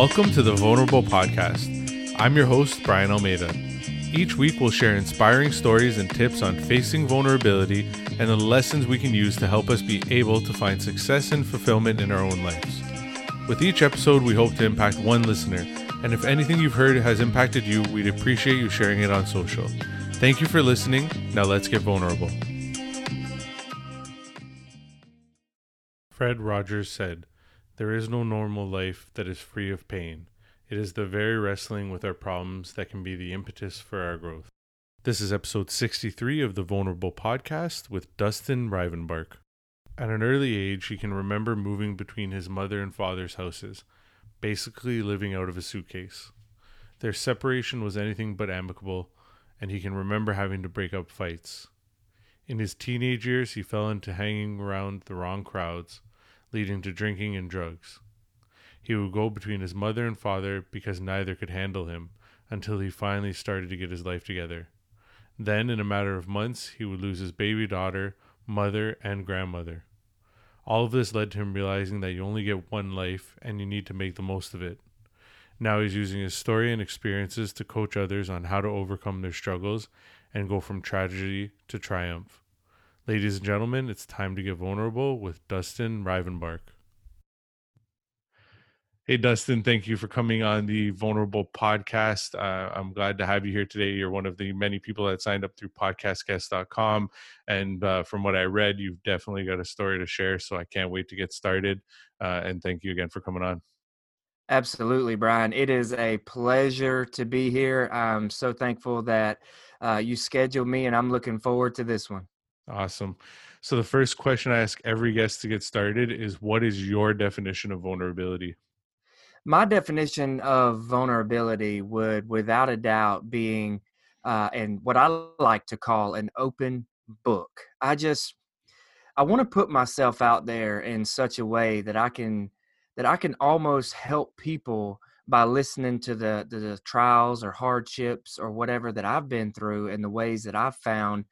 Welcome to the Vulnerable Podcast. I'm your host, Brian Almeida. Each week, we'll share inspiring stories and tips on facing vulnerability and the lessons we can use to help us be able to find success and fulfillment in our own lives. With each episode, we hope to impact one listener, and if anything you've heard has impacted you, we'd appreciate you sharing it on social. Thank you for listening. Now let's get vulnerable. Fred Rogers said, There is no normal life that is free of pain. It is the very wrestling with our problems that can be the impetus for our growth. This is episode 63 of the Vulnerable Podcast with Dustin Rivenbark. At an early age, he can remember moving between his mother and father's houses, basically living out of a suitcase. Their separation was anything but amicable, and he can remember having to break up fights. In his teenage years, he fell into hanging around the wrong crowds leading to drinking and drugs. He would go between his mother and father because neither could handle him until he finally started to get his life together. Then, in a matter of months, he would lose his baby daughter, mother, and grandmother. All of this led to him realizing that you only get one life and you need to make the most of it. Now he's using his story and experiences to coach others on how to overcome their struggles and go from tragedy to triumph. Ladies and gentlemen, it's time to get vulnerable with Dustin Rivenbark. Hey, Dustin, thank you for coming on the Vulnerable podcast. Uh, I'm glad to have you here today. You're one of the many people that signed up through podcastguest.com. And uh, from what I read, you've definitely got a story to share. So I can't wait to get started. Uh, and thank you again for coming on. Absolutely, Brian. It is a pleasure to be here. I'm so thankful that uh, you scheduled me, and I'm looking forward to this one. Awesome. So the first question I ask every guest to get started is what is your definition of vulnerability? My definition of vulnerability would without a doubt being uh, and what I like to call an open book. I just I want to put myself out there in such a way that I can that I can almost help people by listening to the, the, the trials or hardships or whatever that I've been through and the ways that I've found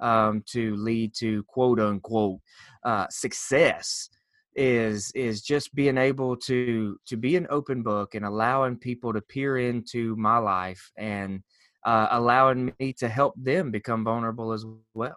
um, to lead to quote unquote uh, success is is just being able to to be an open book and allowing people to peer into my life and uh, allowing me to help them become vulnerable as well.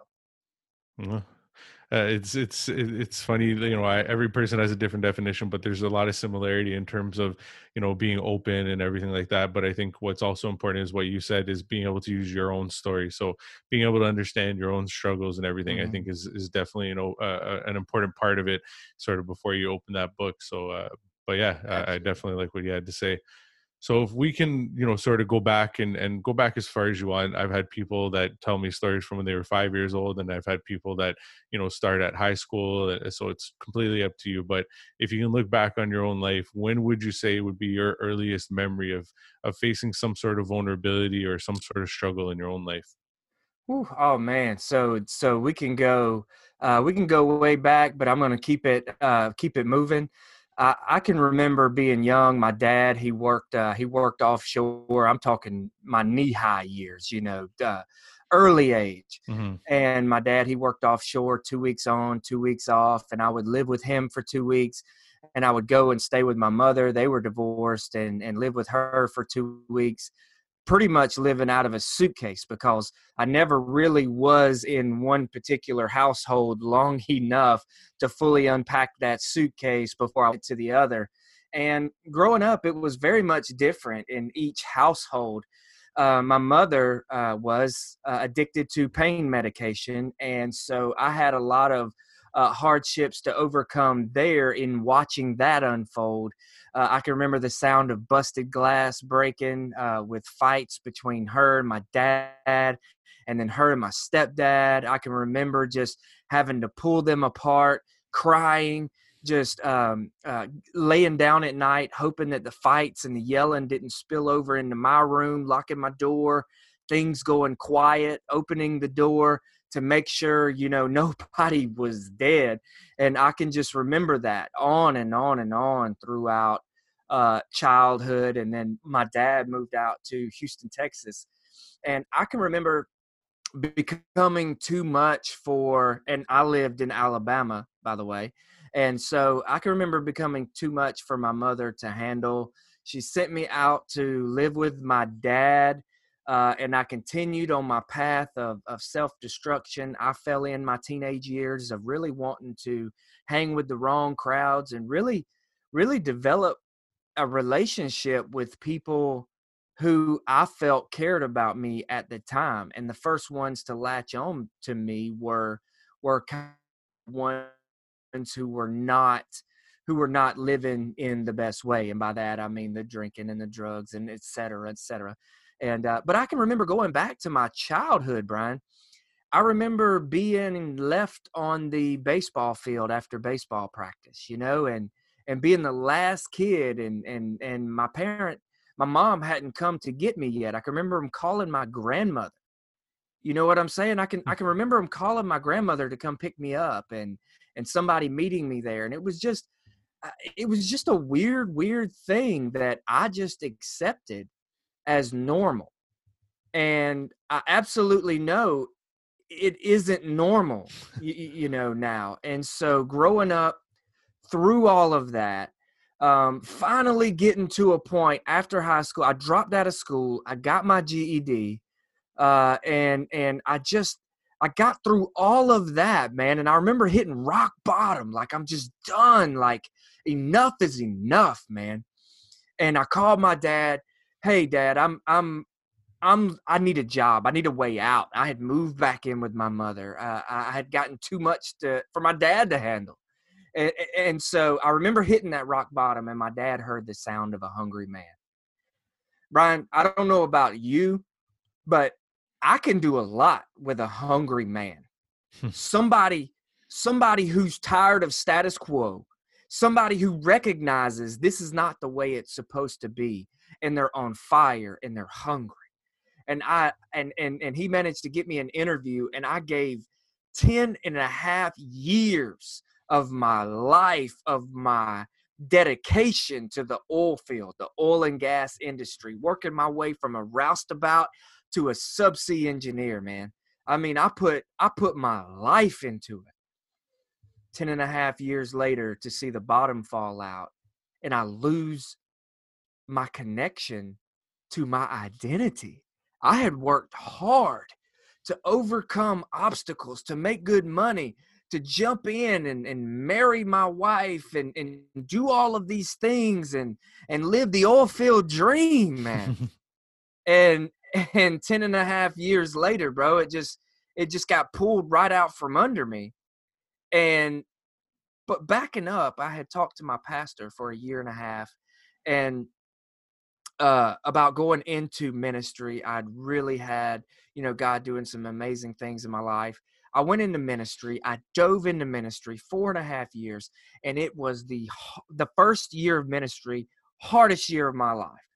Uh, it's it's it's funny you know I, every person has a different definition but there's a lot of similarity in terms of you know being open and everything like that. But i think what's also important is what you said is being able to use your own story. So being able to understand your own struggles and everything mm-hmm. i think is is definitely you know uh, an important part of it sort of before you open that book. So uh, but yeah I, I definitely like what you had to say so if we can, you know, sort of go back and, and go back as far as you want, I've had people that tell me stories from when they were five years old, and I've had people that, you know, start at high school. Uh, so it's completely up to you. But if you can look back on your own life, when would you say would be your earliest memory of of facing some sort of vulnerability or some sort of struggle in your own life? Ooh, oh man, so so we can go uh, we can go way back, but I'm going to keep it uh, keep it moving. I, I can remember being young. My dad, he worked, uh, he worked offshore. I'm talking my knee high years, you know, uh, early age. Mm-hmm. And my dad, he worked offshore two weeks on, two weeks off, and I would live with him for two weeks. And I would go and stay with my mother. They were divorced and, and live with her for two weeks pretty much living out of a suitcase because I never really was in one particular household long enough to fully unpack that suitcase before I went to the other. And growing up, it was very much different in each household. Uh, my mother uh, was uh, addicted to pain medication, and so I had a lot of uh, hardships to overcome there in watching that unfold. Uh, I can remember the sound of busted glass breaking uh, with fights between her and my dad, and then her and my stepdad. I can remember just having to pull them apart, crying, just um, uh, laying down at night, hoping that the fights and the yelling didn't spill over into my room, locking my door, things going quiet, opening the door to make sure you know nobody was dead and i can just remember that on and on and on throughout uh, childhood and then my dad moved out to houston texas and i can remember becoming too much for and i lived in alabama by the way and so i can remember becoming too much for my mother to handle She sent me out to live with my dad. Uh, and I continued on my path of, of self destruction. I fell in my teenage years of really wanting to hang with the wrong crowds and really, really develop a relationship with people who I felt cared about me at the time. And the first ones to latch on to me were were ones who were not who were not living in the best way. And by that I mean the drinking and the drugs and et cetera, et cetera. And uh, but I can remember going back to my childhood, Brian. I remember being left on the baseball field after baseball practice, you know, and and being the last kid and and and my parent my mom hadn't come to get me yet. I can remember him calling my grandmother. You know what I'm saying? I can I can remember him calling my grandmother to come pick me up and and somebody meeting me there and it was just uh, it was just a weird weird thing that I just accepted as normal. And I absolutely know it isn't normal, you, you know, now. And so growing up through all of that, um, finally getting to a point after high school, I dropped out of school, I got my GED, uh, and and I just I got through all of that, man. And I remember hitting rock bottom, like I'm just done, like enough is enough, man. And I called my dad hey dad i'm i'm i'm i need a job. I need a way out. I had moved back in with my mother. Uh, i had gotten too much to for my dad to handle. And, and so i remember hitting that rock bottom and my dad heard the sound of a hungry man. Brian i don't know about you but i can do a lot with a hungry man. Hmm. somebody somebody who's tired of status quo somebody who recognizes this is not the way it's supposed to be and they're on fire and they're hungry. And I and and and he managed to get me an interview and I gave 10 and a half years of my life, of my dedication to the oil field, the oil and gas industry, working my way from a roustabout to a subsea engineer, man. I mean, I put I put my life into it. Ten and a half years later to see the bottom fall out and I lose my connection to my identity. I had worked hard to overcome obstacles, to make good money, to jump in and, and marry my wife and, and do all of these things and and live the oil field dream, man. and and 10 and a half years later, bro, it just it just got pulled right out from under me. And but backing up, I had talked to my pastor for a year and a half and uh, about going into ministry. I'd really had, you know, God doing some amazing things in my life. I went into ministry. I dove into ministry four and a half years, and it was the the first year of ministry, hardest year of my life,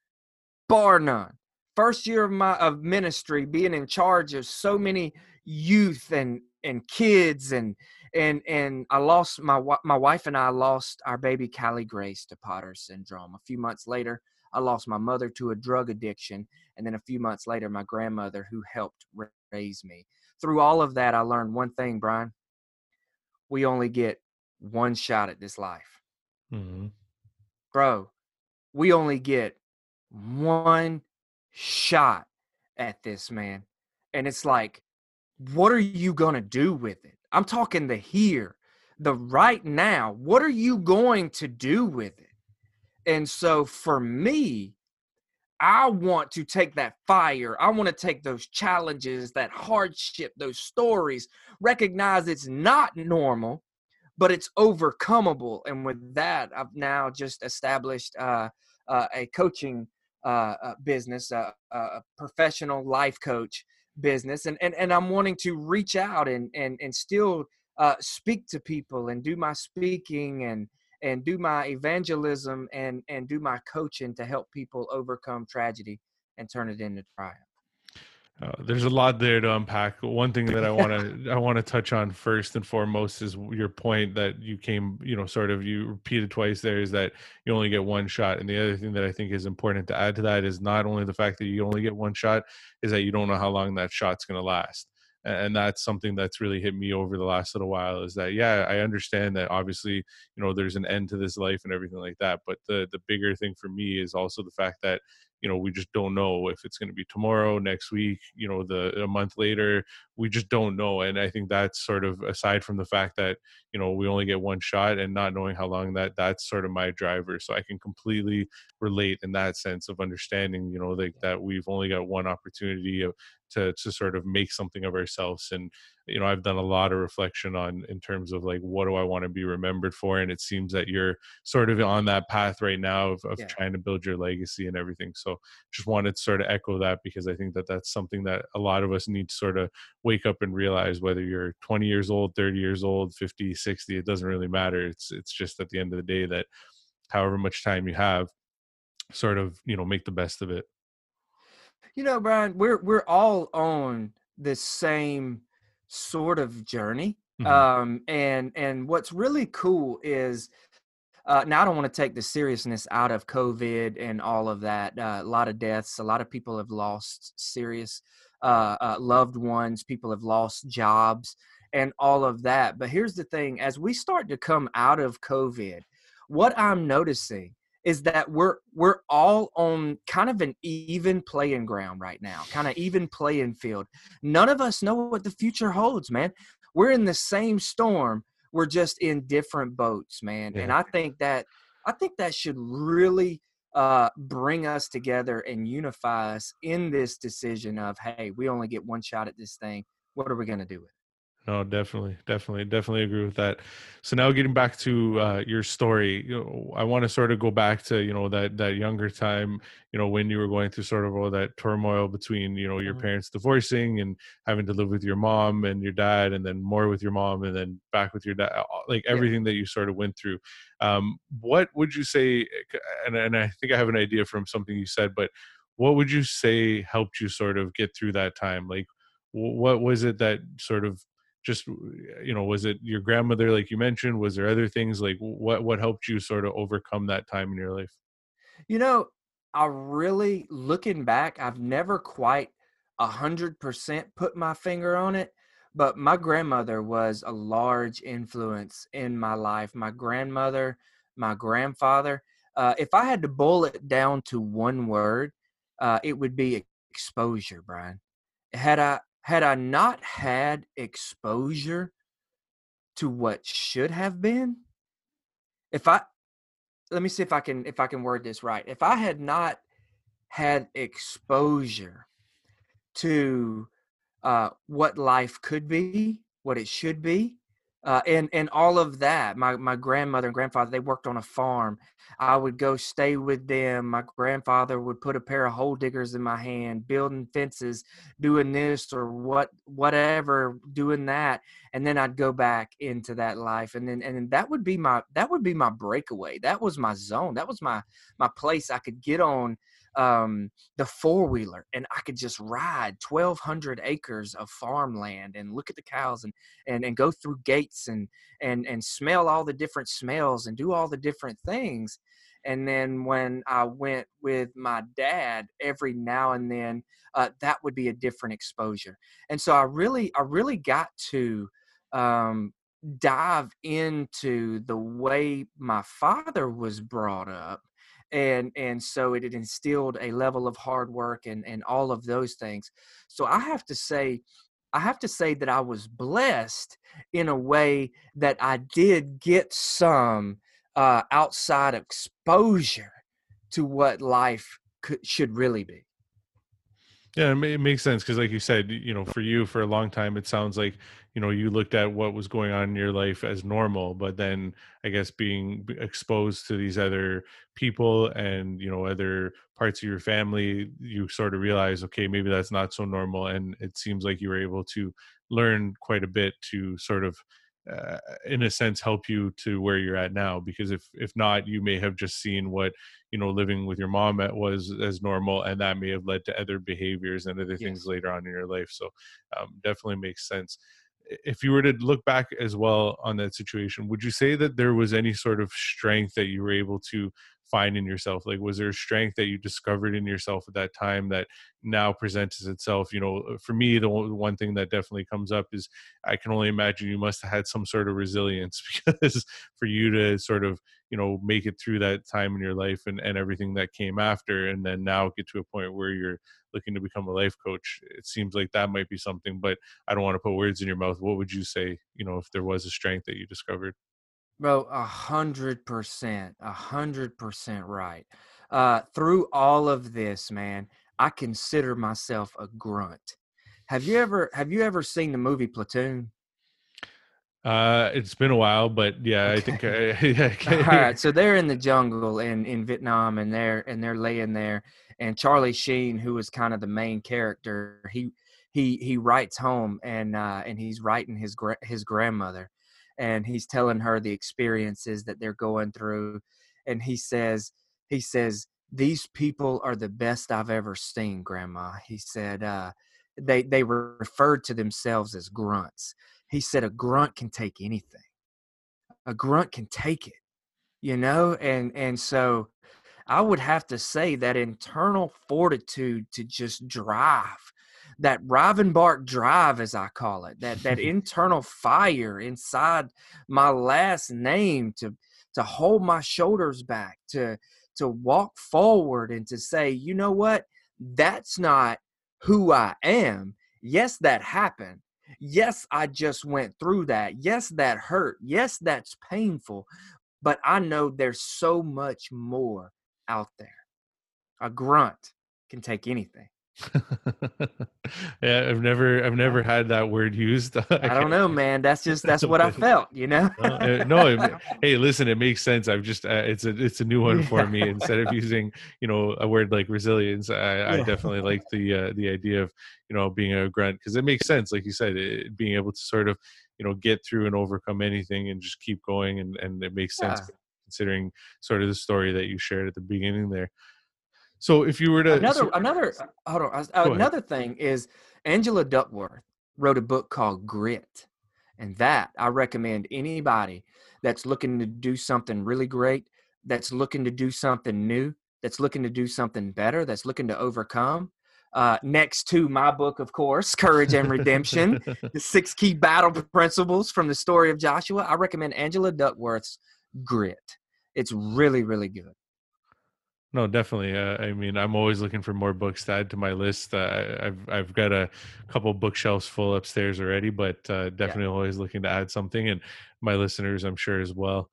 bar none. First year of my of ministry, being in charge of so many youth and and kids and and and I lost my my wife and I lost our baby Callie Grace to Potter syndrome. A few months later, I lost my mother to a drug addiction. And then a few months later, my grandmother who helped raise me. Through all of that, I learned one thing, Brian. We only get one shot at this life. Mm-hmm. Bro, we only get one shot at this, man. And it's like, what are you going to do with it? I'm talking the here, the right now. What are you going to do with it? And so for me, I want to take that fire. I want to take those challenges, that hardship, those stories, recognize it's not normal, but it's overcomable. And with that, I've now just established uh, uh, a coaching uh, uh business, uh, a professional life coach business. And, and, and I'm wanting to reach out and, and, and still uh, speak to people and do my speaking and, and do my evangelism and and do my coaching to help people overcome tragedy and turn it into triumph. Uh, there's a lot there to unpack. One thing that I want to I want to touch on first and foremost is your point that you came, you know, sort of you repeated twice there is that you only get one shot. And the other thing that I think is important to add to that is not only the fact that you only get one shot, is that you don't know how long that shot's going to last. and that's something that's really hit me over the last little while is that yeah i understand that obviously you know there's an end to this life and everything like that but the the bigger thing for me is also the fact that you know we just don't know if it's going to be tomorrow next week you know the a month later we just don't know and i think that's sort of aside from the fact that you know we only get one shot and not knowing how long that that's sort of my driver so i can completely relate in that sense of understanding you know like that we've only got one opportunity to to sort of make something of ourselves and you know i've done a lot of reflection on in terms of like what do i want to be remembered for and it seems that you're sort of on that path right now of, of yeah. trying to build your legacy and everything so just wanted to sort of echo that because i think that that's something that a lot of us need to sort of wake up and realize whether you're 20 years old 30 years old 50 60 it doesn't really matter it's it's just at the end of the day that however much time you have sort of you know make the best of it you know brian we're we're all on the same sort of journey. Mm-hmm. Um, and and what's really cool is uh, now I don't want to take the seriousness out of COVID and all of that. Uh, a lot of deaths. A lot of people have lost serious uh, uh, loved ones. People have lost jobs and all of that. But here's the thing: as we start to come out of COVID, what I'm noticing is that we're we're all on kind of an even playing ground right now, kind of even playing field. None of us know what the future holds, man. We're in the same storm. We're just in different boats, man. Yeah. And I think that I think that should really uh, bring us together and unify us in this decision of, hey, we only get one shot at this thing. What are we going to do with it? No definitely definitely definitely agree with that so now getting back to uh, your story you know i want to sort of go back to you know that that younger time you know when you were going through sort of all that turmoil between you know your mm-hmm. parents divorcing and having to live with your mom and your dad and then more with your mom and then back with your dad like everything yeah. that you sort of went through um, what would you say and, and i think i have an idea from something you said but what would you say helped you sort of get through that time like what was it that sort of just you know was it your grandmother like you mentioned? Was there other things like what what helped you sort of overcome that time in your life? You know i really looking back i've never quite a hundred percent put my finger on it but my grandmother was a large influence in my life. My grandmother my grandfather uh, if i had to boil it down to one word uh, it would be exposure brian. Had i had I not had exposure to what should have been, if I let me see if I can if I can word this right. If I had not had exposure to uh, what life could be, what it should be, uh, and and all of that. My my grandmother and grandfather they worked on a farm. I would go stay with them. My grandfather would put a pair of hole diggers in my hand, building fences, doing this or what whatever, doing that, and then I'd go back into that life, and then and that would be my that would be my breakaway. That was my zone. That was my my place I could get on um, the four wheeler and I could just ride 1200 acres of farmland and look at the cows and, and, and go through gates and, and, and smell all the different smells and do all the different things. And then when I went with my dad every now and then, uh, that would be a different exposure. And so I really, I really got to, um, dive into the way my father was brought up and and so it, instilled a level of hard work and and all of those things. So i have to say i have to say that i was blessed in a way that i did get some uh, outside exposure to what life could, should really be yeah, it makes sense because, like you said, you know, for you for a long time, it sounds like you know you looked at what was going on in your life as normal, but then I guess being exposed to these other people and you know other parts of your family, you sort of realize, okay, maybe that's not so normal, and it seems like you were able to learn quite a bit to sort of uh, in a sense help you to where you're at now because if if not you may have just seen what you know living with your mom was as normal and that may have led to other behaviors and other yes. things later on in your life so um, definitely makes sense if you were to look back as well on that situation would you say that there was any sort of strength that you were able to find in yourself? Like was there a strength that you discovered in yourself at that time that now presents itself? You know uh, for me the one thing that definitely comes up is i can only imagine you must have had some sort of resilience because for you to sort of you know make it through that time in your life and, and everything that came after and then now get to a point where you're looking to become a life coach it seems like that might be something but i don't want to put words in your mouth. What would you say you know if there was a strength that you discovered Bro, a hundred percent, a hundred percent right. Uh, through all of this, man, I consider myself a grunt. Have you ever have you ever seen the movie Platoon? Uh, it's been a while, but yeah, okay. I think. I, yeah, All right, so they're in the jungle in in Vietnam, and they're and they're laying there, and Charlie Sheen, who is kind of the main character, he he he writes home, and uh, and he's writing his gra- his grandmother, and he's telling her the experiences that they're going through and he says he says these people are the best i've ever seen grandma he said uh, they they referred to themselves as grunts. He said a grunt can take anything. A grunt can take it you know and and so i would have to say that internal fortitude to just drive that Rivenbark drive, as I call it, that that internal fire inside my last name to to hold my shoulders back, to to walk forward and to say, you know what, that's not who I am. Yes, that happened. Yes, I just went through that. Yes, that hurt. Yes, that's painful. But I know there's so much more out there. A grunt can take anything. yeah, I've never, I've never had that word used. I, I don't know, man. That's just that's what I felt, you know. no, no it, hey, listen, it makes sense. I've just, uh, it's a, it's a new one for me. Instead of using, you know, a word like resilience, I, yeah. I definitely like the, uh, the idea of, you know, being a grunt because it makes sense, like you said, it, being able to sort of, you know, get through and overcome anything and just keep going, and and it makes sense yeah. considering sort of the story that you shared at the beginning there. So if you were to another so, another hold on uh, another ahead. thing is Angela Duckworth wrote a book called Grit, and that I recommend anybody that's looking to do something really great, that's looking to do something new, that's looking to do something better, that's looking to overcome. Uh, next to my book, of course, Courage and Redemption, the six key battle principles from the story of Joshua. I recommend Angela Duckworth's Grit. It's really, really good. No, definitely. Uh, I mean, I'm always looking for more books to add to my list. Uh, I've I've got a couple bookshelves full upstairs already, but uh, definitely yeah. always looking to add something, and my listeners, I'm sure, as well.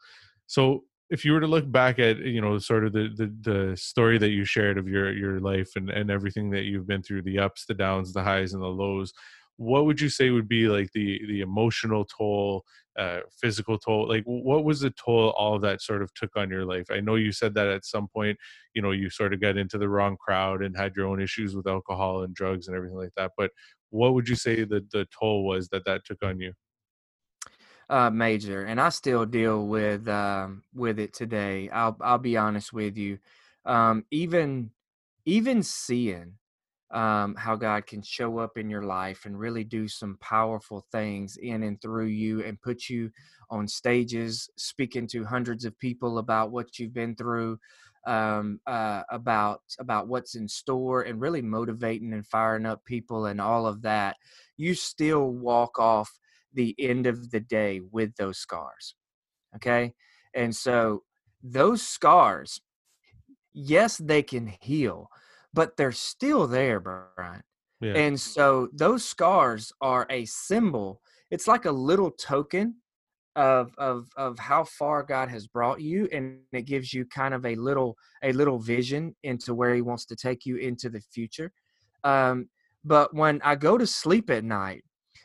So, if you were to look back at you know sort of the, the the story that you shared of your your life and and everything that you've been through, the ups, the downs, the highs, and the lows, what would you say would be like the the emotional toll uh, physical toll like what was the toll all of that sort of took on your life? I know you said that at some point you know you sort of got into the wrong crowd and had your own issues with alcohol and drugs and everything like that but what would you say the the toll was that that took on you? Uh, major and i still deal with um, with it today i'll i'll be honest with you. Um, even even seeing um, how God can show up in your life and really do some powerful things in and through you and put you on stages speaking to hundreds of people about what you've been through um, uh, about about what's in store and really motivating and firing up people and all of that you still walk off the end of the day with those scars okay? And so those scars yes they can heal but they're still there, Brian. Yeah. And so those scars are a symbol. It's like a little token of of of how far God has brought you and it gives you kind of a little a little vision into where he wants to take you into the future. Um but when I go to sleep at night,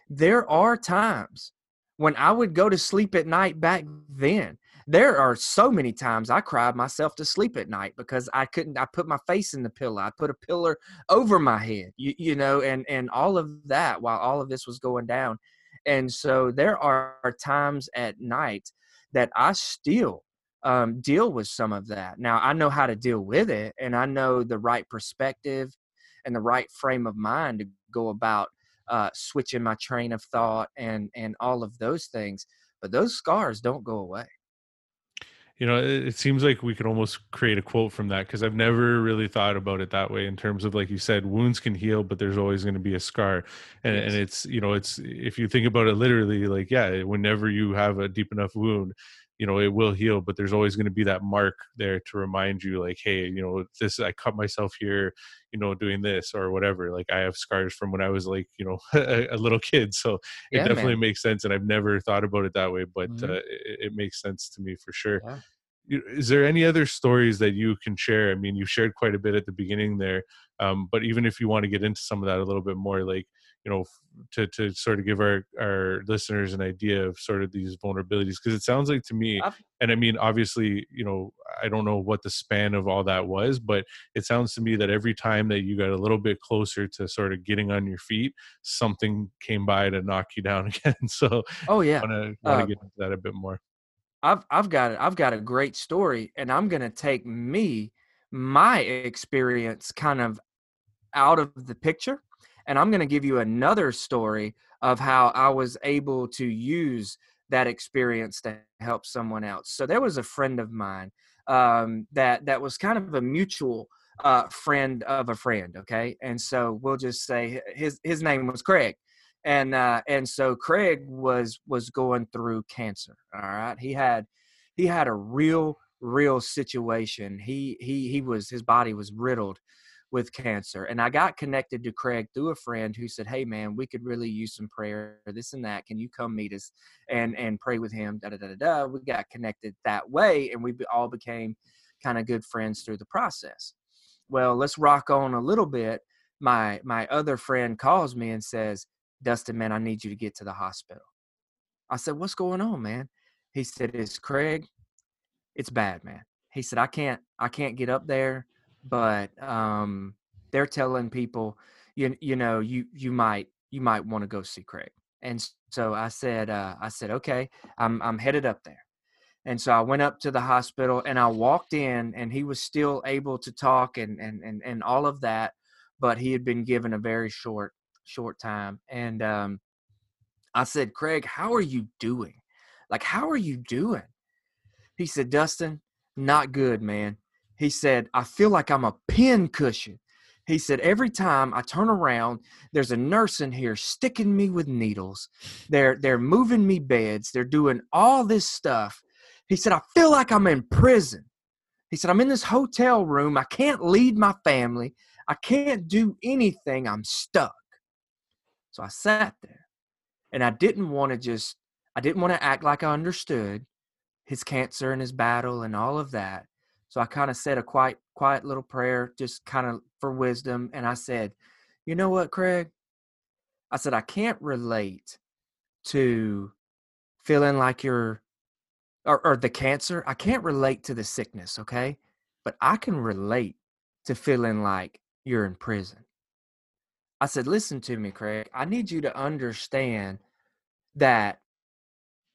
there are times when I would go to sleep at night back then there are so many times I cried myself to sleep at night because I couldn't. I put my face in the pillow. I put a pillar over my head. You, you know, and and all of that while all of this was going down. And so there are times at night that I still um, deal with some of that. Now I know how to deal with it, and I know the right perspective and the right frame of mind to go about uh, switching my train of thought and and all of those things. But those scars don't go away. You know it, it, seems like we could almost create a quote from that because i've never really thought about it that way in terms of like you said wounds can heal but there's always going to be a scar and, yes. and it's you know it's if you think about it literally like yeah whenever you have a deep enough wound you know it will heal but there's always going to be that mark there to remind you like hey you know this i cut myself here you know doing this or whatever like i have scars from when i was like you know a, a little kid so it yeah, definitely man. makes sense and i've never thought about it that way but mm-hmm. uh, it, it, makes sense to me for sure yeah is there any other stories that you can share i mean you shared quite a bit at the beginning there um, but even if you want to get into some of that a little bit more like you know to to sort of give our our listeners an idea of sort of these vulnerabilities because it sounds like to me and i mean obviously you know i don't know what the span of all that was but it sounds to me that every time that you got a little bit closer to sort of getting on your feet something came by to knock you down again. So oh yeah. want to want to uh, get into that a bit more. I've i've got it i've got a great story and i'm going to take me my experience kind of out of the picture and I'm going to give you another story of how I was able to use that experience to help someone else. So there was a friend of mine um, that that was kind of a mutual uh, friend of a friend. Okay, and so we'll just say his his name was Craig, and uh, and so Craig was was going through cancer. All right, he had he had a real real situation. He he he was his body was riddled with cancer. And I got connected to Craig through a friend who said, Hey man, we could really use some prayer, this and that. Can you come meet us and and pray with him? Da da da da da. We got connected that way and we all became kind of good friends through the process. Well, let's rock on a little bit. My my other friend calls me and says, Dustin, man, I need you to get to the hospital. I said, What's going on, man? He said, It's Craig. It's bad, man. He said, I can't I can't get up there but um, they're telling people, you you know, you you might you might want to go see Craig. And so I said, uh, I said, okay, I'm I'm headed up there. And so I went up to the hospital and I walked in and he was still able to talk and and and, and all of that, but he had been given a very short short time. And um, I said, Craig, how are you doing? Like, how are you doing? He said, Dustin, not good, man. He said, I feel like I'm a pin cushion. He said, every time I turn around, there's a nurse in here sticking me with needles. They're they're moving me beds. They're doing all this stuff. He said, I feel like I'm in prison. He said, I'm in this hotel room. I can't lead my family. I can't do anything. I'm stuck. So I sat there and I didn't want to just, I didn't want to act like I understood his cancer and his battle and all of that. So I kind of said a quiet, quiet little prayer, just kind of for wisdom. And I said, you know what, Craig? I said, I can't relate to feeling like you're, or, or the cancer. I can't relate to the sickness, okay? But I can relate to feeling like you're in prison. I said, listen to me, Craig. I need you to understand that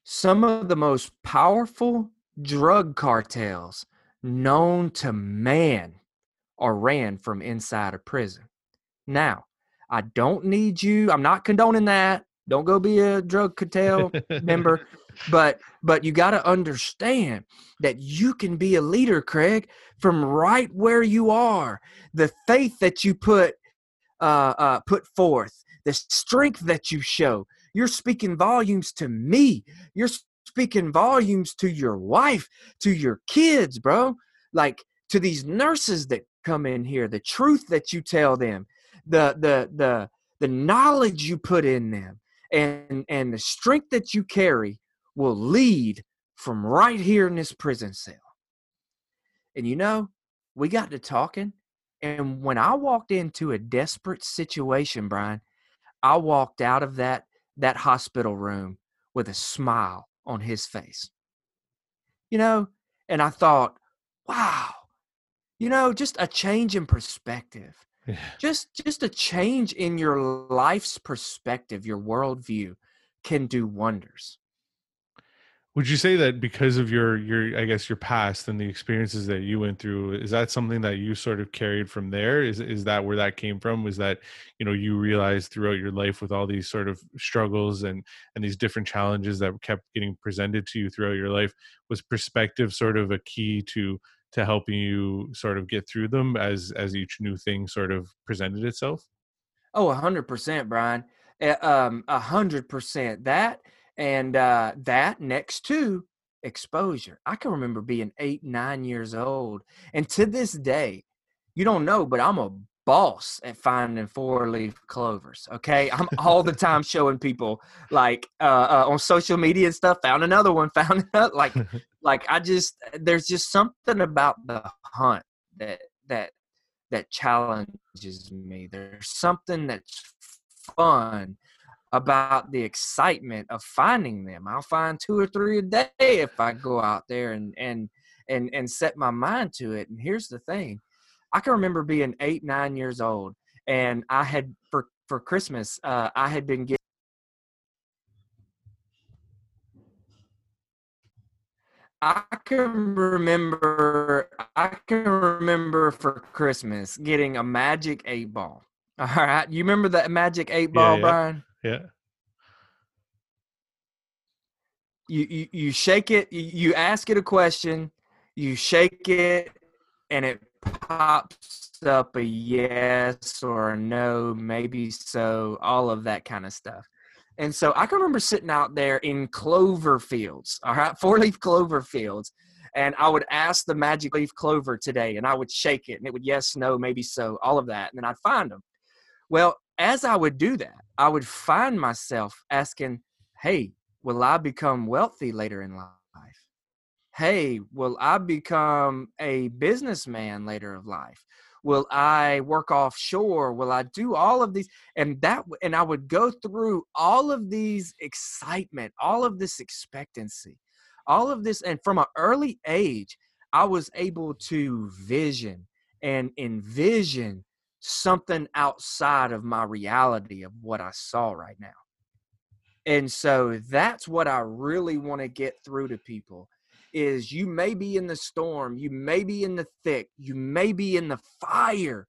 some of the most powerful drug cartels known to man or ran from inside a prison. Now, I don't need you. I'm not condoning that. Don't go be a drug cartel member. But but you got to understand that you can be a leader, Craig, from right where you are. The faith that you put uh, uh, put forth, the strength that you show. You're speaking volumes to me. You're speaking volumes to your wife, to your kids, bro. Like to these nurses that come in here, the truth that you tell them, the the the the knowledge you put in them, and and the strength that you carry will lead from right here in this prison cell. And you know, we got to talking, and when I walked into a desperate situation, Brian, I walked out of that that hospital room with a smile on his face. You know, and I thought, wow, you know, just a change in perspective. Yeah. Just just a change in your life's perspective, your worldview can do wonders. Would you say that because of your your i guess your past and the experiences that you went through is that something that you sort of carried from there? Is is that where that came from? Was that you know you realized throughout your life with all these sort of struggles and and these different challenges that kept getting presented to you throughout your life was perspective sort of a key to to helping you sort of get through them as as each new thing sort of presented itself? Oh 100% brian. Um 100% that and uh, that next to exposure. I can remember being eight, nine years old. And to this day, you don't know, but I'm a boss at finding four leaf clovers. Okay. I'm all the time showing people like uh, uh, on social media and stuff, found another one, found another. Like, like I just, there's just something about the hunt that, that, that challenges me. There's something that's fun about the excitement of finding them. I'll find two or three a day if I go out there and and and and set my mind to it. And here's the thing. I can remember being eight, nine years old, and I had for for Christmas, uh, I had been getting I can remember I can remember for Christmas getting a magic eight ball. All right. You remember that magic eight ball, yeah, yeah. Brian? Yeah. You, you you shake it, you ask it a question, you shake it, and it pops up a yes or a no, maybe so, all of that kind of stuff. And so I can remember sitting out there in clover fields, all right, four leaf clover fields, and I would ask the magic leaf clover today, and I would shake it, and it would yes, no, maybe so, all of that, and then I'd find them. Well, as I would do that, I would find myself asking, Hey, will I become wealthy later in life? Hey, will I become a businessman later of life? Will I work offshore? Will I do all of these? And that, and I would go through all of these excitement, all of this expectancy, all of this. And from an early age, I was able to vision and envision something outside of my reality of what I saw right now. And so that's what I really want to get through to people is you may be in the storm, you may be in the thick, you may be in the fire,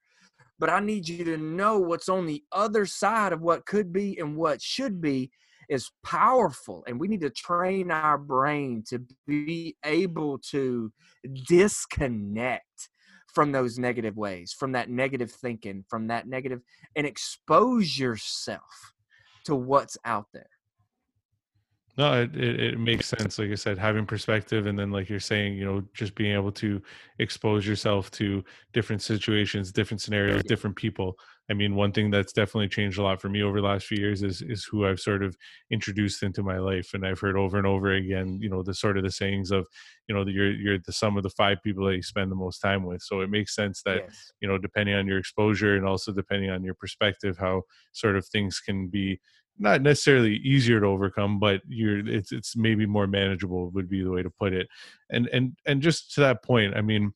but I need you to know what's on the other side of what could be and what should be is powerful and we need to train our brain to be able to disconnect from those negative ways, from that negative thinking, from that negative, and expose yourself to what's out there. No, it, it, it, makes sense. Like I said, having perspective, and then like you're saying, you know, just being able to expose yourself to different situations, different scenarios, different people. I mean, one thing that's definitely changed a lot for me over the last few years is is who I've sort of introduced into my life, and I've heard over and over again, you know, the sort of the sayings of, you know, that you're you're the sum of the five people that you spend the most time with. So it makes sense that yes. you know, depending on your exposure and also depending on your perspective, how sort of things can be not necessarily easier to overcome, but you're it's it's maybe more manageable would be the way to put it. And and and just to that point, I mean,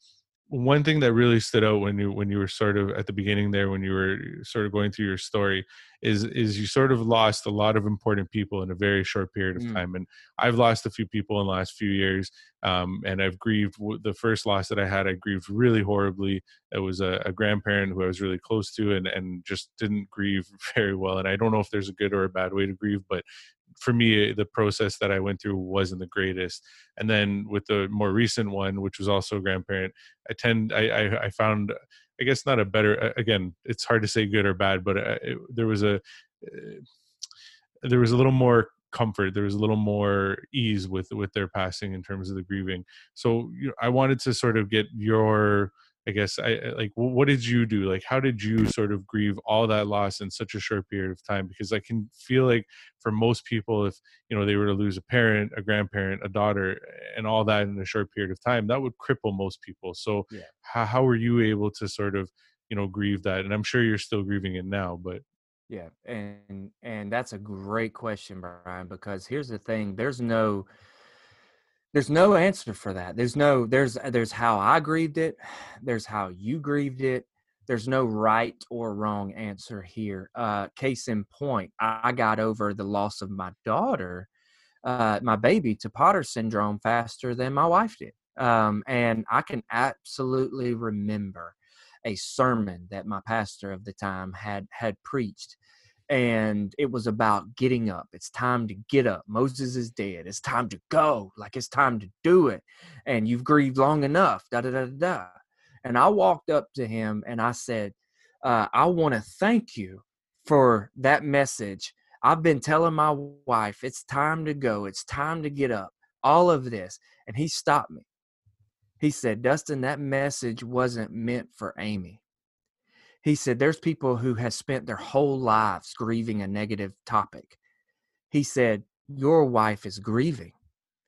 one thing that really stood out when you when you were sort of at the beginning there when you were sort of going through your story is is you sort of lost a lot of important people in a very short period of mm. time and i've lost a few people in the last few years um, and i've grieved the first loss that i had i grieved really horribly it was a, a, grandparent who i was really close to and and just didn't grieve very well and i don't know if there's a good or a bad way to grieve but for me the process that i went through wasn't the greatest. And then with the more recent one which was also a grandparent i tend i i, I found i guess not a better again it's hard to say good or bad but uh, it, there was a uh, there was a little more comfort there was a little more ease with with their passing in terms of the grieving. So you know, i wanted to sort of get your I guess I like what did you do? Like how did you sort of grieve all that loss in such a short period of time? Because I can feel like for most people, if you know they were to lose a parent, a grandparent, a daughter, and all that in a short period of time, that would cripple most people. So yeah. how how were you able to sort of you know grieve that? And I'm sure you're still grieving it now, but yeah, and and that's a great question, Brian. Because here's the thing: there's no there's no answer for that. There's no there's there's how i grieved it there's how you grieved it. There's no right or wrong answer here. Uh case in point i got over the loss of my daughter uh, my baby to Potter syndrome faster than my wife did. Um, and I can absolutely remember a sermon that my pastor of the time had had preached and it was about getting up. It's time to get up. Moses is dead. It's time to go. Like it's time to do it. And you've grieved long enough. Da da da da. And I walked up to him and I said, uh, "I want to thank you for that message. I've been telling my wife it's time to go. It's time to get up. All of this." And he stopped me. He said, "Dustin, that message wasn't meant for Amy." He said there's people who have spent their whole lives grieving a negative topic. He said your wife is grieving.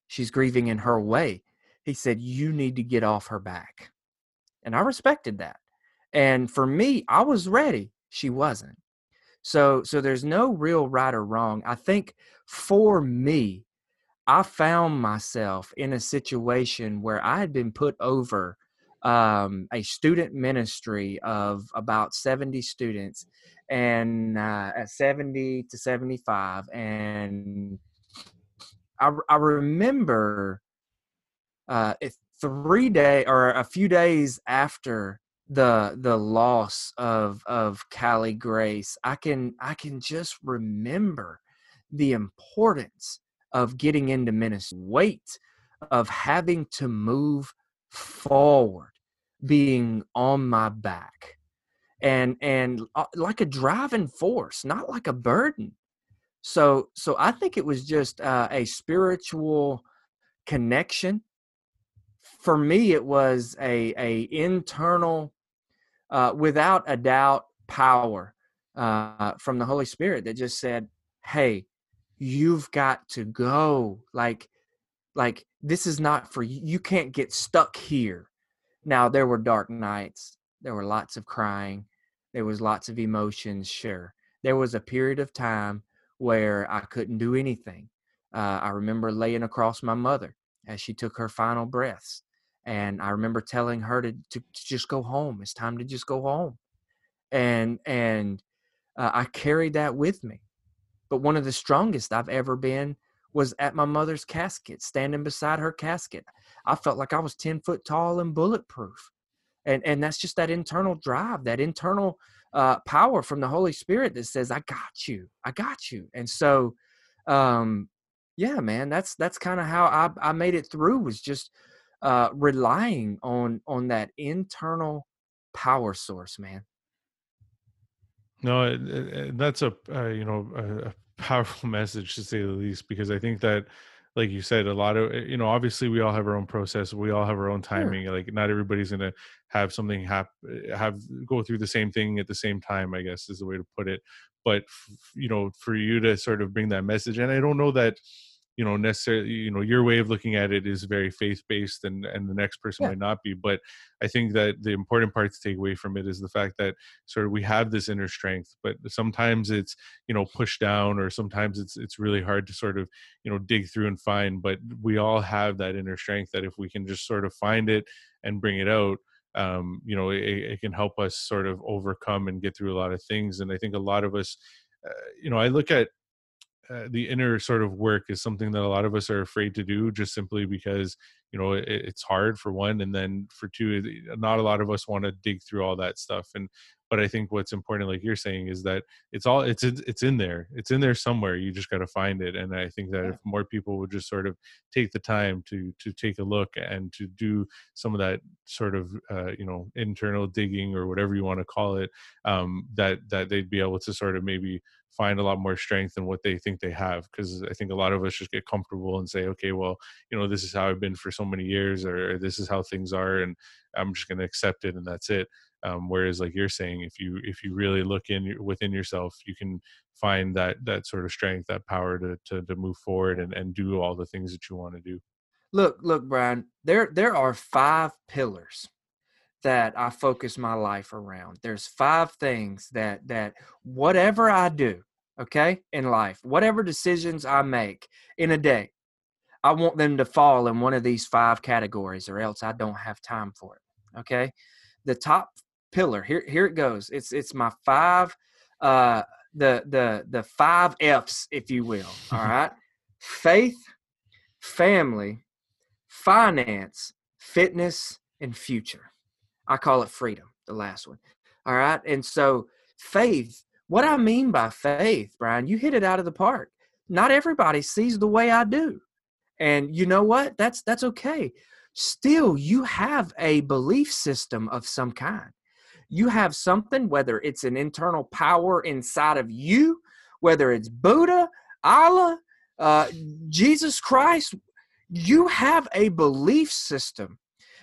She's grieving in her way. He said you need to get off her back. And i respected that. And for me i was ready. She wasn't. So so there's no real right or wrong. I think for me i found myself in a situation where i had been put over um, a student ministry of about 70 students and uh, at 70 to 75 and i, I remember uh, three day or a few days after the the loss of of Callie Grace, I can I can just remember the importance of getting into ministry, weight of having to move forward being on my back and and uh, like a driving force not like a burden. So so i think it was just uh, a spiritual connection. For me it was a a internal uh, without a doubt power uh, from the holy spirit that just said hey you've got to go. Like like this is not for you you can't get stuck here. Now there were dark nights there were lots of crying there was lots of emotions sure. There was a period of time where i couldn't do anything. Uh, i remember laying across my mother as she took her final breaths and i remember telling her to, to, to just go home it's time to just go home. And and uh, i carried that with me. But one of the strongest i've ever been was at my mother's casket, standing beside her casket. I felt like I was 10 foot tall and bulletproof. And, and that's just that internal drive, that internal uh, power from the Holy Spirit that says, I got you, I got you. And so, um, yeah, man, that's, that's kind of how I, I made it through was just uh, relying on, on that internal power source, man. No, that's a uh, you know a, powerful message to say the least because i think that like you said a lot of you know obviously we all have our own process we all have our own timing sure. like not everybody's gonna have something happen eh, have go through the same thing at the same time i guess is the way to put it but you know for you to sort of bring that message and i don't know that you know necessarily you know your way of looking at it is very faith based and and the next person yeah. might not be but i think that the important part to take away from it is the fact that sort of we have this inner strength but sometimes it's you know pushed down or sometimes it's it's really hard to sort of you know dig through and find but we all have that inner strength that if we can just sort of find it and bring it out um, you know it, it, can help us sort of overcome and get through a lot of things and i think a lot of us uh, you know i look at uh, the inner sort of work is something that a lot of us are afraid to do just simply because you know it, it's hard for one and then for two not a lot of us want to dig through all that stuff and but i think what's important like you're saying is that it's all it's it's in there it's in there somewhere you just got to find it and i think that yeah. if more people would just sort of take the time to to take a look and to do some of that sort of uh, you know internal digging or whatever you want to call it um, that that they'd be able to sort of maybe find a lot more strength than what they think they have because i think a lot of us just get comfortable and say okay well you know this is how i've been for so many years or this is how things are and i'm just going to accept it and that's it. Um, whereas like you're saying if you if you really look in within yourself you can find that that sort of strength that power to to, to move forward and, and do all the things that you want to do. Look look brian there there are five pillars that i focus my life around there's five things that that whatever i do okay in life whatever decisions i make in a day i want them to fall in one of these five categories or else i don't have time for it okay the top pillar. Here, here it goes. It's it's my five, uh, the the the five F's, if you will. All right. faith, family, finance, fitness, and future. I call it freedom, the last one. All right. And so, faith, what I mean by faith, Brian, you hit it out of the park. Not everybody sees the way I do. And you know what? That's that's okay. Still, you have a belief system of some kind. You have something, whether it's an internal power inside of you, whether it's Buddha, Allah, uh, Jesus Christ, you have a belief system.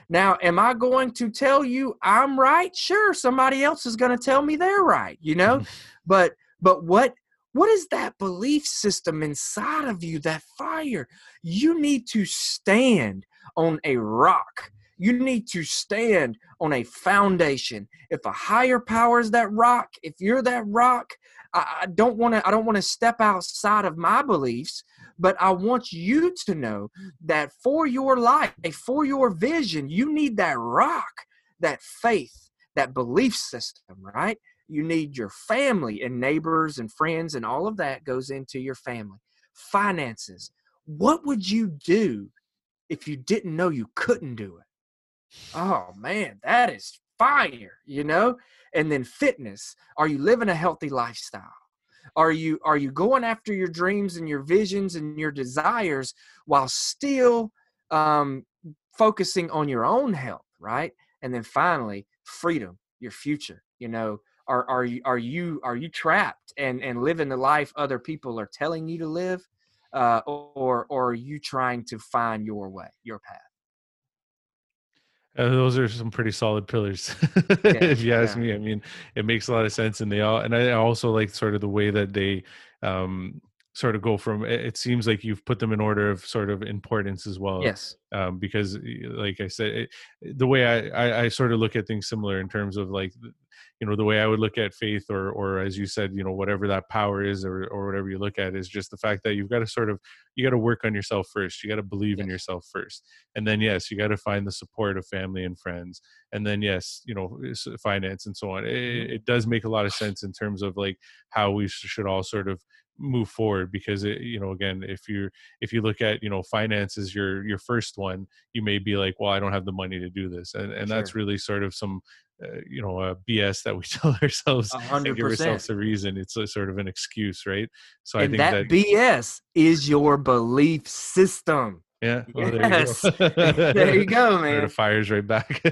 Now, am I going to tell you I'm right? Sure, somebody else is going to tell me they're right, you know? but but what what is that belief system inside of you, that fire? You need to stand on a rock. You need to stand on a foundation. If a higher power is that rock, if you're that rock, I, I don't want to I don't want to step outside of my beliefs but I want you to know that for your life, for your vision, you need that rock, that faith, that belief system, right? You need your family and neighbors and friends, and all of that goes into your family. Finances. What would you do if you didn't know you couldn't do it? Oh man, that is fire, you know? And then fitness. Are you living a healthy lifestyle? Are you are you going after your dreams and your visions and your desires while still um, focusing on your own health, right? And then finally, freedom, your future. You know, are are you are you are you trapped and and living the life other people are telling you to live, uh, or or are you trying to find your way, your path? Uh, those are some pretty solid pillars, yeah, if you ask yeah. me. I mean, it makes a lot of sense, and they all, and I also like sort of the way that they um, sort of go from. It seems like you've put them in order of sort of importance as well. Yes, um, because, like I said, it, the way I, I, I sort of look at things similar in terms of like you know the way i would look at faith or or as you said you know whatever that power is or or whatever you look at is just the fact that you've got to sort of you got to work on yourself first you got to believe yes. in yourself first and then yes you got to find the support of family and friends and then yes you know finance and so on it, mm-hmm. it does make a lot of sense in terms of like how we should all sort of move forward because it, you know again if you if you look at you know finances your your first one you may be like well i don't have the money to do this and and sure. that's really sort of some uh, you know a BS that we tell ourselves 100%. and give ourselves a reason. It's a sort of an excuse, right? So and I think that, that BS is your belief system. Yeah. Well, yes. There you go, there you go man. The fires right back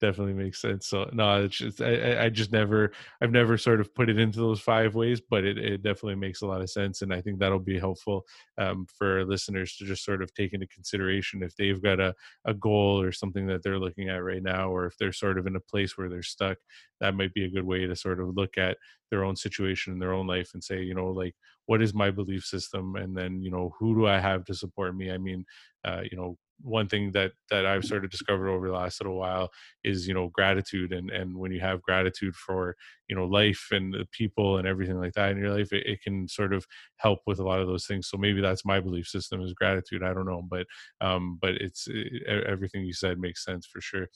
definitely makes sense. So no, it's just I, I just never I've never sort of put it into those five ways, but it, it definitely makes a lot of sense, and I think that'll be helpful um, for listeners to just sort of take into consideration if they've got a a goal or something that they're looking at right now, or if they're sort of in a place where they're stuck. That might be a good way to sort of look at their own situation in their own life and say, you know, like what is my belief system, and then you know who do I have to support me? I mean, uh, you know one thing that that I've sort of discovered over the last little while is you know gratitude and and when you have gratitude for you know life and the people and everything like that in your life it, it, can sort of help with a lot of those things. So maybe that's my belief system is gratitude I don't know but um but it's it, everything you said makes sense for sure.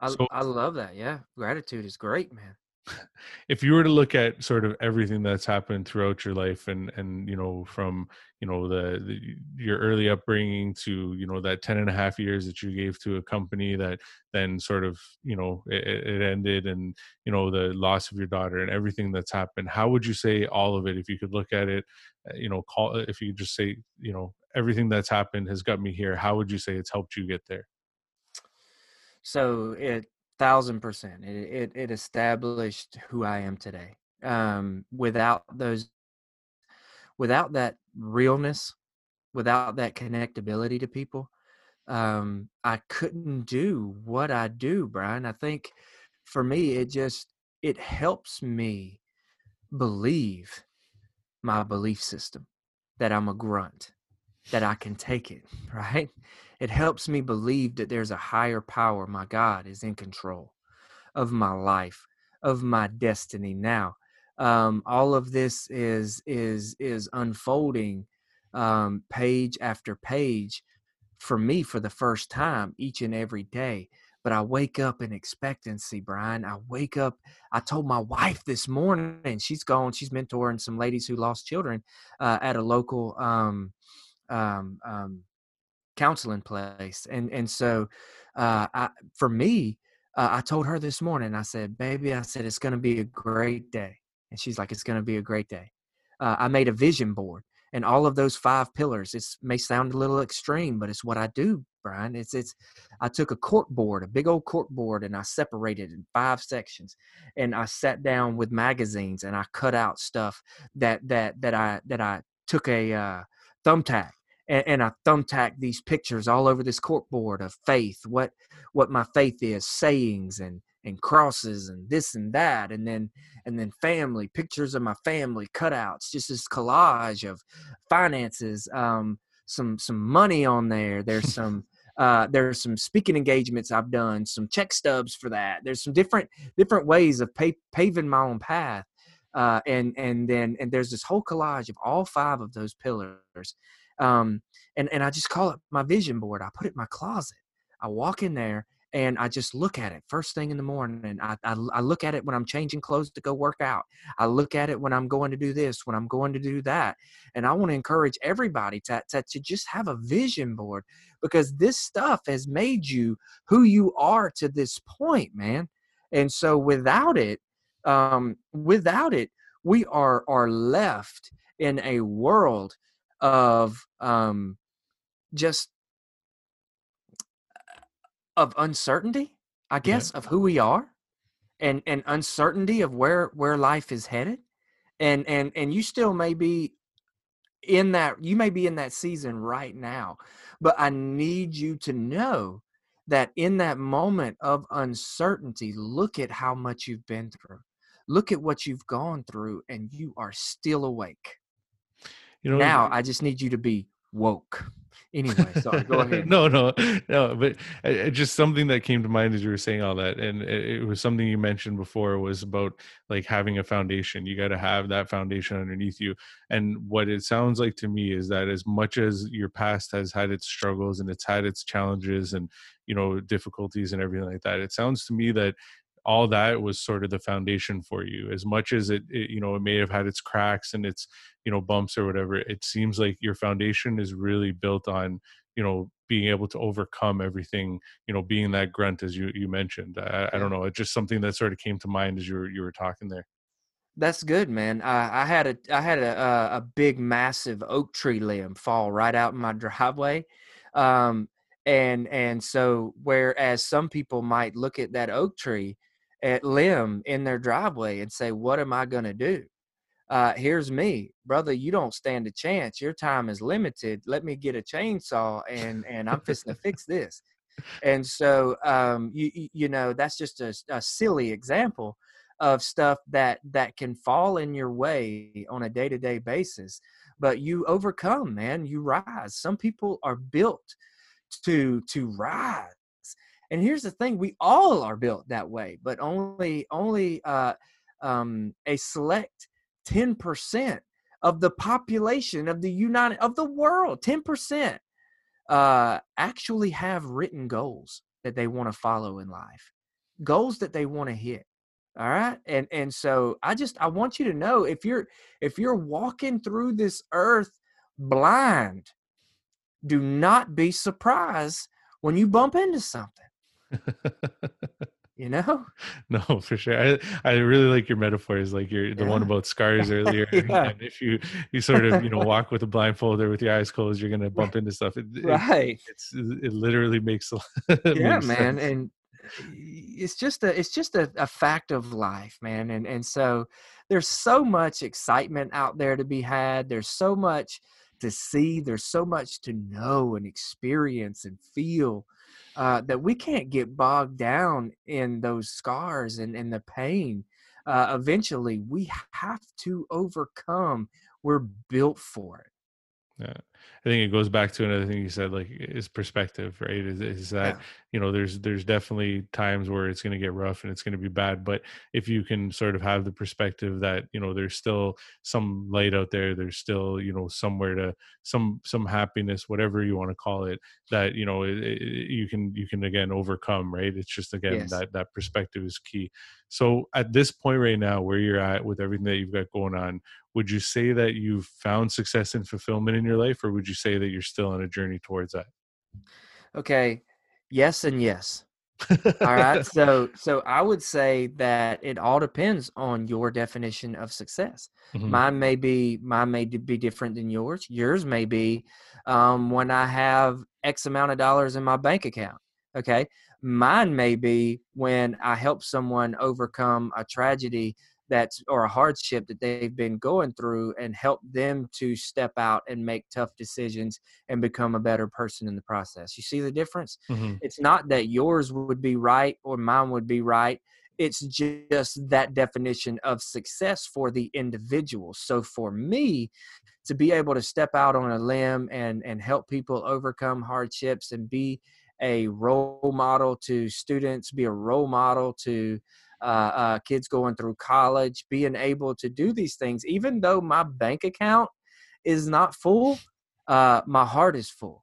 I, so, I love that yeah gratitude is great man if you were to look at sort of everything that's happened throughout your life and and you know from you know the, the, your early upbringing to you know that 10 and a half years that you gave to a company that then sort of you know it, it ended and you know the loss of your daughter and everything that's happened how would you say all of it? If you could look at it uh, you know call if you just say you know everything that's happened has got me here how would you say it's helped you get there? So it thousand percent. It, it, it established who I am today. Um, without those, without that realness, without that connectability to people, um, I couldn't do what I do, Brian. I think for me, it just it helps me believe my belief system that I'm a grunt, that I can take it, right? It helps me believe that there's a higher power, my God, is in control of my life, of my destiny now. Um, all of this is is is unfolding um, page after page for me for the first time each and every day. but I wake up in expectancy, Brian. I wake up. I told my wife this morning, and she's gone. She's mentoring some ladies who lost children uh, at a local um, um, um, counseling place, and and so uh, I, for me, uh, I told her this morning. I said, "Baby," I said, "It's going to be a great day," and she's like, "It's going to be a great day." Uh, I made a vision board and all of those five pillars it may sound a little extreme but it's what i do brian it's it's i took a cork board a big old cork board and i separated in five sections and i sat down with magazines and i cut out stuff that that that i that i took a uh, thumbtack and, and I thumbtack these pictures all over this cork board of faith, what what my faith is, sayings and and crosses and this and that and then and then family pictures of my family cutouts just this collage of finances um some some money on there there's some uh there's some speaking engagements i've done some check stubs for that there's some different different ways of pay, paving my own path uh and and then and there's this whole collage of all five of those pillars um and and i just call it my vision board i put it in my closet i walk in there and I just look at it first thing in the morning. I, I, I, look at it when I'm changing clothes to go work out. I look at it when I'm going to do this, when I'm going to do that. And I want to encourage everybody to, to, to just have a vision board because this stuff has made you who you are to this point, man. And so without it, um, without it, we are are left in a world of um, just of uncertainty, I guess, yeah. of who we are and and uncertainty of where where life is headed. And and and you still may be in that you may be in that season right now, but I need you to know that in that moment of uncertainty, look at how much you've been through. Look at what you've gone through and you are still awake. You know, now I just need you to be woke. Anyway, sorry, go ahead. no, no, no, but uh, just something that came to mind as you were saying all that, and it, it was something you mentioned before was about like having a foundation. You got to have that foundation underneath you. And what it sounds like to me is that as much as your past has had its struggles and it's had its challenges and you know difficulties and everything like that, it sounds to me that all that was sort of the foundation for you. As much as it, it, you know it may have had its cracks and its you know bumps or whatever it seems like your foundation is really built on you know being able to overcome everything you know being that grunt as you you mentioned. I, I don't know it's just something that sort of came to mind as you were you were talking there. That's good man. I, I had a i had a, a big massive oak tree limb fall right out in my driveway. Um and and so whereas some people might look at that oak tree at limb in their driveway and say, What am I going to do? Uh, here's me, brother. You don't stand a chance. Your time is limited. Let me get a chainsaw and and I'm fixing to fix this. And so, um, you you know, that's just a, a silly example of stuff that that can fall in your way on a day to day basis. But you overcome, man. You rise. Some people are built to to rise and here's the thing: we all are built that way, but only only uh, um, a select ten percent of the population of the United of the world, ten percent, uh, actually have written goals that they want to follow in life, goals that they want to hit. All right, and and so I just I want you to know if you're if you're walking through this earth blind, do not be surprised when you bump into something you know no for sure i i really like your metaphors like your the yeah. one about scars earlier yeah. and if you you sort of you know walk with a blindfold or with your eyes closed you're gonna bump into stuff it, right it, it's it literally makes yeah makes man sense. and it's just a it's just a, a fact of life man and and so there's so much excitement out there to be had there's so much to see there's so much to know and experience and feel uh, that we can't get bogged down in those scars and, and the pain. Uh, eventually, we have to overcome. We're built for it. Yeah. I think it goes back to another thing you said, like is perspective, right? Is, is that, Yeah. you know, there's, there's definitely times where it's going to get rough and it's going to be bad. But if you can sort of have the perspective that, you know, there's still some light out there, there's still, you know, somewhere to some, some happiness, whatever you want to call it, that, you know, it, it, you can, you can again overcome, right? It's just, again, Yes. that, that perspective is key. So at this point right now, where you're at with everything that you've got going on, would you say that you've found success and fulfillment in your life or would you say that you're still on a journey towards that Okay. Yes and yes. All right. So so I would say that it all depends on your definition of success. Mhm. Mine may be mine may be different than yours. Yours may be um, when I have X amount of dollars in my bank account. Okay. Mine may be when I help someone overcome a tragedy that's or a hardship that they've been going through and help them to step out and make tough decisions and become a better person in the process. You see the difference? Mhm. It's not that yours would be right or mine would be right. It's just that definition of success for the individual. So for me, to be able to step out on a limb and and help people overcome hardships and be a role model to students, be a role model to uh, uh, kids going through college, being able to do these things, even though my bank account is not full, uh, my heart is full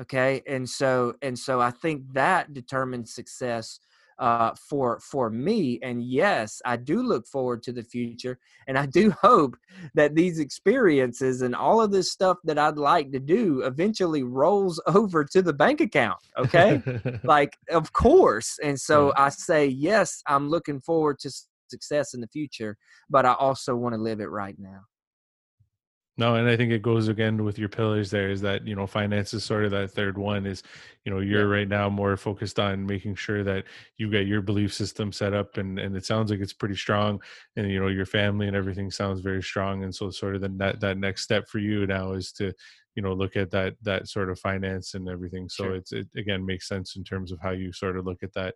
okay? And so and so i think that determines success uh, for for me and yes i do look forward to the future and i do hope that these experiences and all of this stuff that i'd like to do eventually rolls over to the bank account okay? Like of course and so i say yes i'm looking forward to success in the future but i also want to live it right now no and i think it goes again with your pillars there is that you know finance is sort of that third one is you know you're Yeah. right now more focused on making sure that you get your belief system set up and and it sounds like it's pretty strong and you know your family and everything sounds very strong and so sort of the that that next step for you now is to you know look at that that sort of finance and everything so Sure. it's it again makes sense in terms of how you sort of look at that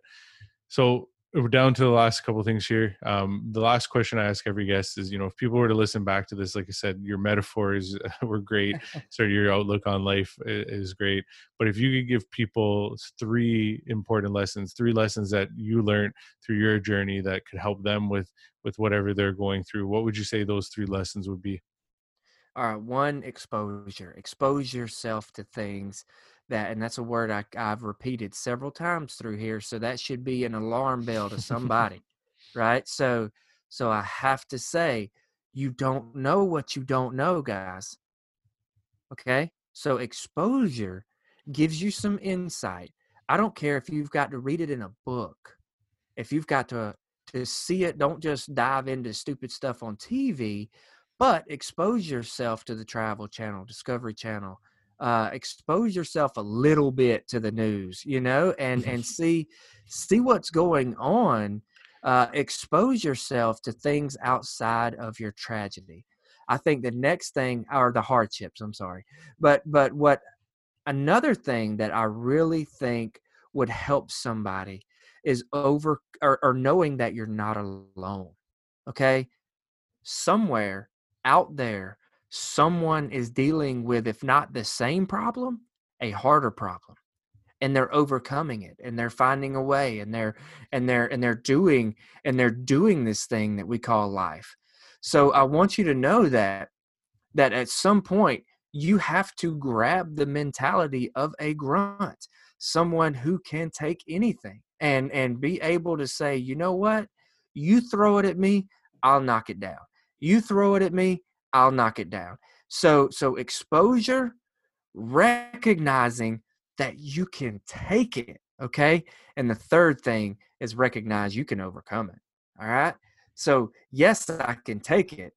so we're down to the last couple things here. Um, the last question I ask every guest is, you know, if people were to listen back to this, like I said, your metaphors were great. so your outlook on life is great. But if you could give people three important lessons, three lessons that you learned through your journey that could help them with with whatever they're going through, what would you say those three lessons would be? All right, one exposure. Expose yourself to things that, and that's a word I, I've repeated several times through here. So that should be an alarm bell to somebody, right? So, so I have to say, you don't know what you don't know, guys. Okay, so exposure gives you some insight. I don't care if you've got to read it in a book, if you've got to to see it. Don't just dive into stupid stuff on TV but expose yourself to the travel channel discovery channel uh, expose yourself a little bit to the news you know and and see see what's going on uh, expose yourself to things outside of your tragedy. I think the next thing are the hardships i'm sorry but but what another thing that i really think would help somebody is over or, or knowing that you're not alone okay? Somewhere out there someone is dealing with if not the same problem a harder problem and they're overcoming it and they're finding a way and they're and they're and they're doing and they're doing this thing that we call life. So i want you to know that that at some point you have to grab the mentality of a grunt someone who can take anything and and be able to say you know what? You throw it at me i'll knock it down. You throw it at me i'll knock it down so so exposure recognizing that you can take it okay and the third thing is recognize you can overcome it all right so yes i can take it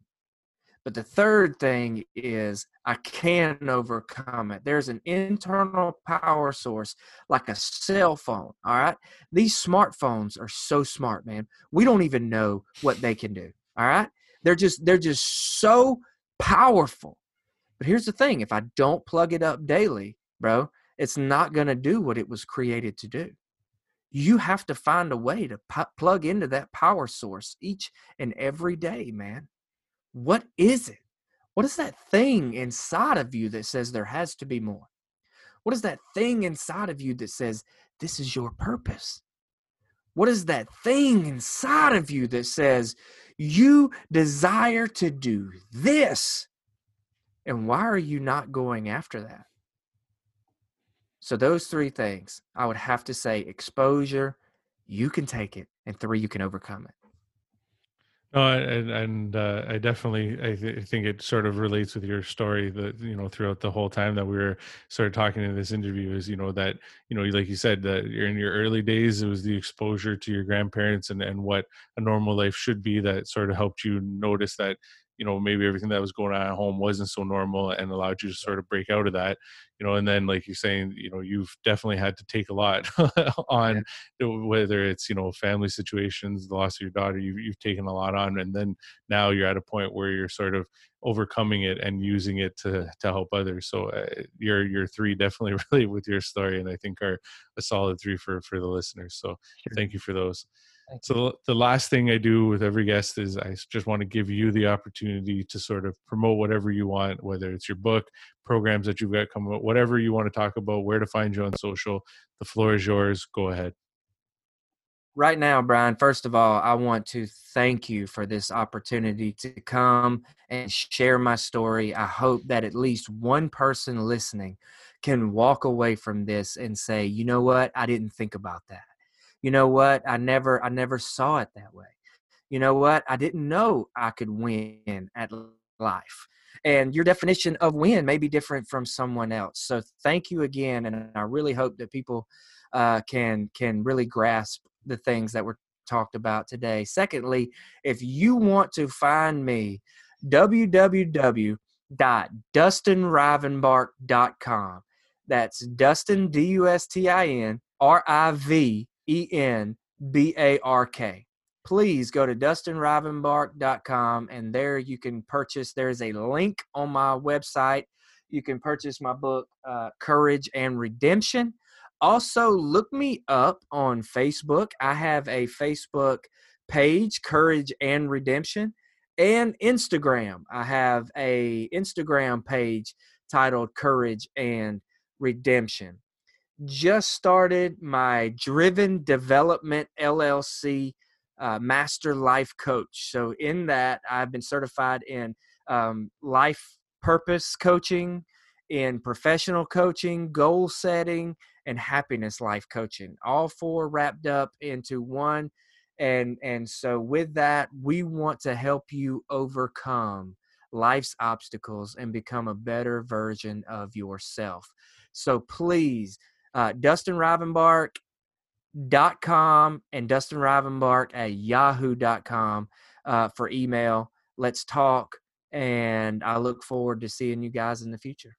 but the third thing is I can overcome it. There's an internal power source like a cell phone. All right. These smartphones are so smart, man. We don't even know what they can do. All right. They're just they're just so powerful. But here's the thing, if I don't plug it up daily, bro, it's not going to do what it was created to do. You have to find a way to pu- plug into that power source each and every day, man what is it What is that thing inside of you that says there has to be more? What is that thing inside of you that says this is your purpose? What is that thing inside of you that says you desire to do this? And why are you not going after that? So, those three things, I would have to say exposure, you can take it, and three, you can overcome it. No, and and uh, I definitely I, th- I think it sort of relates with your story that you know throughout the whole time that we were sort of talking in this interview is you know that you know like you said that you're in your early days it was the exposure to your grandparents and and what a normal life should be that sort of helped you notice that you know maybe everything that was going on at home wasn't so normal and allowed you to sort of break out of that you know and then like you're saying you know you've definitely had to take a lot on yeah. whether it's you know family situations the loss of your daughter you've, you've taken a lot on and then now you're at a point where you're sort of overcoming it and using it to to help others so uh, your your three definitely really with your story and i think are a solid three for for the listeners so sure. thank you for those so the last thing I do with every guest is I just want to give you the opportunity to sort of promote whatever you want, whether it's your book, programs that you've got coming up, whatever you want to talk about, where to find you on social. The floor is yours. Go ahead. Right now, Brian, first of all, I want to thank you for this opportunity to come and share my story. I hope that at least one person listening can walk away from this and say, you know what? I didn't think about that you know what? I never i never saw it that way. You know what? I didn't know i could win at life and your definition of win may be different from someone else so thank you again and i really hope that people uh, can can really grasp the things that were talked about today. Secondly if you want to find me www.dustinrivenbark.com that's dustin d-u-s-t-i-n r-i-v E N B A R K. Please go to dustinrivenbark.com and there you can purchase. There's a link on my website. You can purchase my book, uh, Courage and Redemption. Also, look me up on Facebook. I have a Facebook page, Courage and Redemption, and Instagram. I have a Instagram page titled Courage and Redemption just started my Driven Development LLC uh, Master Life Coach. So, in that, I've been certified in um, life purpose coaching, in professional coaching, goal setting, and happiness life coaching. All four wrapped up into one. And, and so, with that, we want to help you overcome life's obstacles and become a better version of yourself. So, please uh, Dustin com and Dustin Rivenbark at yahoo.com uh, for email. Let's talk. And I look forward to seeing you guys in the future.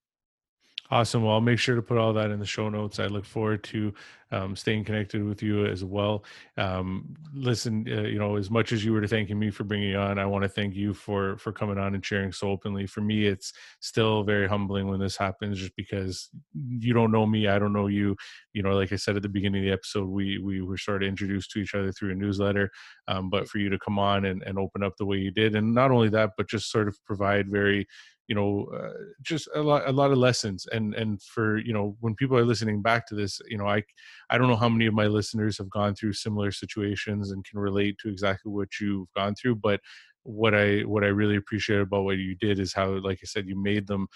Awesome. Well, I'll make sure to put all that in the show notes. I look forward to um, staying connected with you as well. Um, listen, uh, you know, as much as you were thanking me for bringing you on, I want to thank you for for coming on and sharing so openly. For me, it's still very humbling when this happens, just because you don't know me, I don't know you. You know, like I said at the beginning of the episode, we we were sort of introduced to each other through a newsletter. Um, but for you to come on and, and open up the way you did, and not only that, but just sort of provide very you know uh, just a lot a lot of lessons and and for you know when people are listening back to this you know i i don't know how many of my listeners have gone through similar situations and can relate to exactly what you've gone through but what i what i really appreciate about what you did is how like i said you made them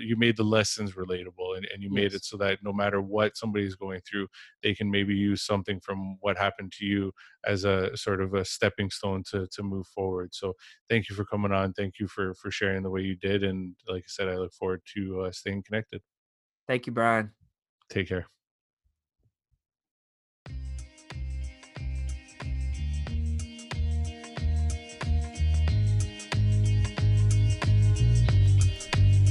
you made the lessons relatable and, and you yes. made it so that no matter what somebody's going through they can maybe use something from what happened to you as a sort of a stepping stone to to move forward. So thank you for coming on. Thank you for for sharing the way you did. And like i said i look forward to uh, staying connected. Thank you brian. Take care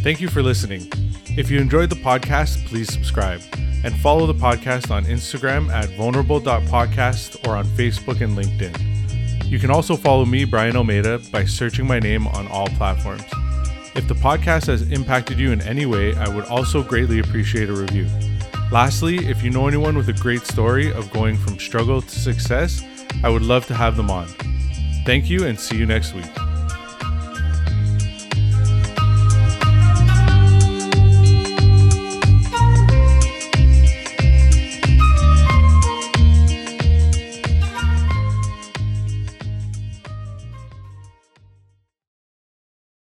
Thank you for listening. If you enjoyed the podcast, please subscribe and follow the podcast on Instagram at vulnerable.podcast or on Facebook and LinkedIn. You can also follow me, Brian Almeida, by searching my name on all platforms. If the podcast has impacted you in any way, I would also greatly appreciate a review. Lastly, if you know anyone with a great story of going from struggle to success, I would love to have them on. Thank you and see you next week.